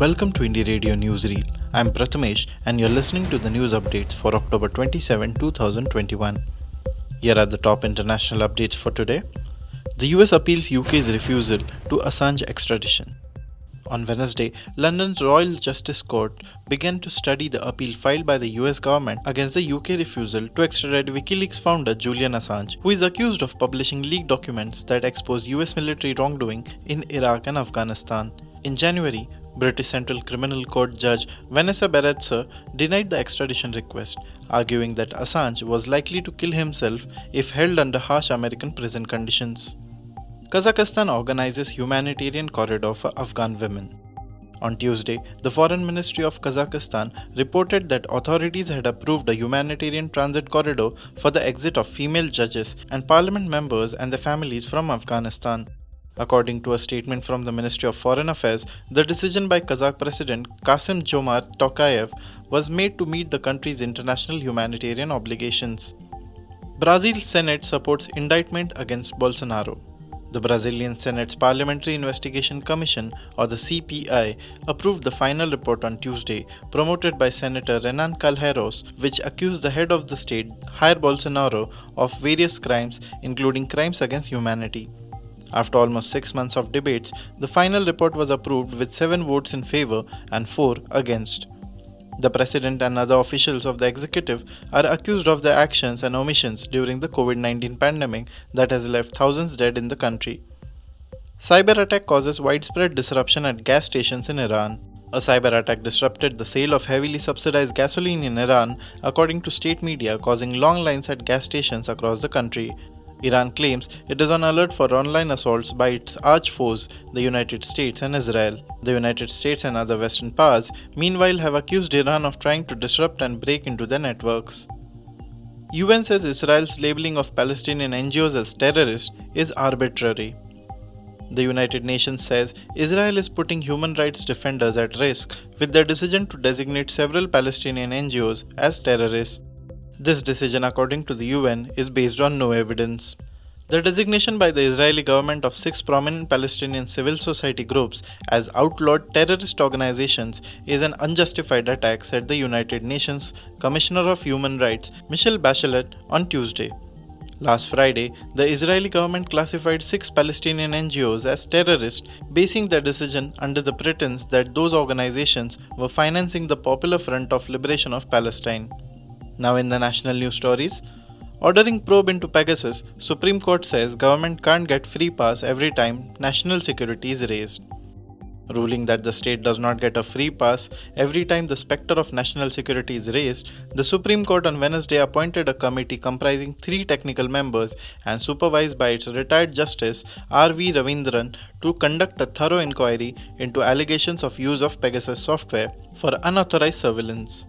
Welcome to Indie Radio Newsreel. I'm Prathamesh and you're listening to the news updates for October 27, 2021. Here are the top international updates for today. The US appeals UK's refusal to Assange extradition. On Wednesday, London's Royal Justice Court began to study the appeal filed by the US government against the UK refusal to extradite WikiLeaks founder Julian Assange, who is accused of publishing leaked documents that expose US military wrongdoing in Iraq and Afghanistan. In January, British Central Criminal Court Judge Vanessa Baraitser denied the extradition request, arguing that Assange was likely to kill himself if held under harsh American prison conditions. Kazakhstan organizes humanitarian corridor for Afghan women. On Tuesday, the Foreign Ministry of Kazakhstan reported that authorities had approved a humanitarian transit corridor for the exit of female judges and parliament members and their families from Afghanistan. According to a statement from the Ministry of Foreign Affairs, the decision by Kazakh President Kassym-Jomart Tokayev was made to meet the country's international humanitarian obligations. Brazil's Senate supports indictment against Bolsonaro. The Brazilian Senate's Parliamentary Investigation Commission, or the CPI, approved the final report on Tuesday, promoted by Senator Renan Calheiros, which accused the head of the state, Jair Bolsonaro, of various crimes, including crimes against humanity. After almost six months of debates, the final report was approved with seven votes in favor and four against. The president and other officials of the executive are accused of their actions and omissions during the COVID 19 pandemic that has left thousands dead in the country. Cyber attack causes widespread disruption at gas stations in Iran. A cyber attack disrupted the sale of heavily subsidized gasoline in Iran, according to state media, causing long lines at gas stations across the country. Iran claims it is on alert for online assaults by its arch foes, the United States and Israel. The United States and other Western powers, meanwhile, have accused Iran of trying to disrupt and break into their networks. UN says Israel's labeling of Palestinian NGOs as terrorists is arbitrary. The United Nations says Israel is putting human rights defenders at risk with their decision to designate several Palestinian NGOs as terrorists. This decision, according to the UN, is based on no evidence. The designation by the Israeli government of six prominent Palestinian civil society groups as outlawed terrorist organizations is an unjustified attack, said the United Nations Commissioner of Human Rights, Michelle Bachelet, on Tuesday. Last Friday, the Israeli government classified six Palestinian NGOs as terrorists, basing their decision under the pretense that those organizations were financing the Popular Front of Liberation of Palestine. Now in the national news stories, ordering probe into Pegasus, Supreme Court says government can't get free pass every time national security is raised. Ruling that the state does not get a free pass every time the specter of national security is raised, the Supreme Court on Wednesday appointed a committee comprising three technical members and supervised by its retired Justice R. V. Ravindran to conduct a thorough inquiry into allegations of use of Pegasus software for unauthorized surveillance.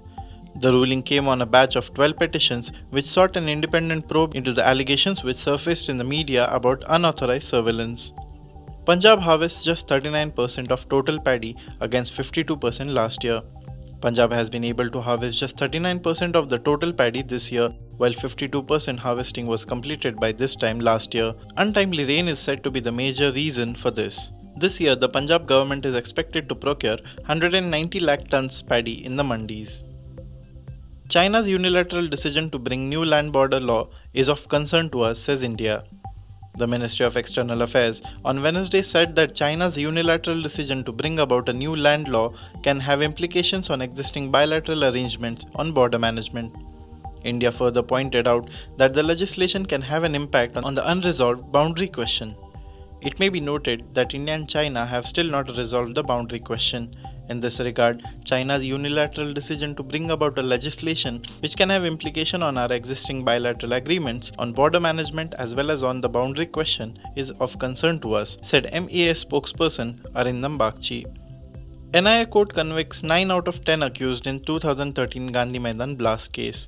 The ruling came on a batch of 12 petitions which sought an independent probe into the allegations which surfaced in the media about unauthorized surveillance. Punjab harvests just 39% of total paddy against 52% last year. Punjab has been able to harvest just 39% of the total paddy this year, while 52% harvesting was completed by this time last year. Untimely rain is said to be the major reason for this. This year, the Punjab government is expected to procure 190 lakh tons paddy in the mandis. China's unilateral decision to bring new land border law is of concern to us, says India. The Ministry of External Affairs on Wednesday said that China's unilateral decision to bring about a new land law can have implications on existing bilateral arrangements on border management. India further pointed out that the legislation can have an impact on the unresolved boundary question. It may be noted that India and China have still not resolved the boundary question, in this regard, China's unilateral decision to bring about a legislation which can have implication on our existing bilateral agreements on border management as well as on the boundary question is of concern to us, said MEA spokesperson Arindam Bagchi. NIA court convicts 9 out of 10 accused in 2013 Gandhi Maidan blast case.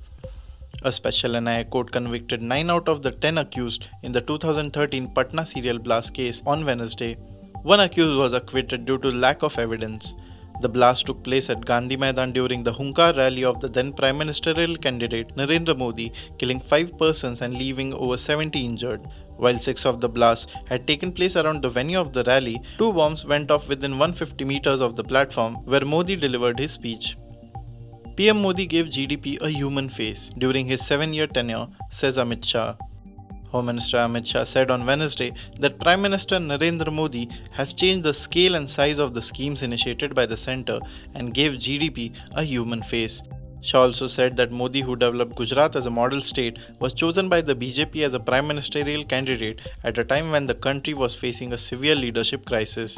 A special NIA court convicted 9 out of the 10 accused in the 2013 Patna serial blast case on Wednesday. One accused was acquitted due to lack of evidence. The blast took place at Gandhi Maidan during the Hunkar rally of the then Prime Ministerial candidate Narendra Modi, killing five persons and leaving over 70 injured. While six of the blasts had taken place around the venue of the rally, two bombs went off within 150 meters of the platform where Modi delivered his speech. PM Modi gave GDP a human face during his seven year tenure, says Amit Shah. Home Minister Amit Shah said on Wednesday that Prime Minister Narendra Modi has changed the scale and size of the schemes initiated by the centre and gave GDP a human face. Shah also said that Modi, who developed Gujarat as a model state, was chosen by the BJP as a prime ministerial candidate at a time when the country was facing a severe leadership crisis.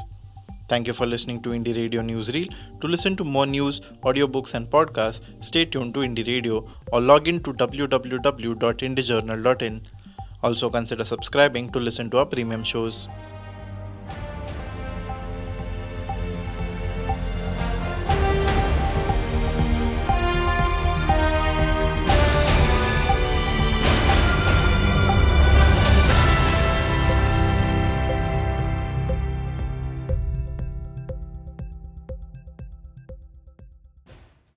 Thank you for listening to Indie Radio Newsreel. To listen to more news, audiobooks, and podcasts, stay tuned to Indie Radio or log in to www.indiejournal.in. Also, consider subscribing to listen to our premium shows.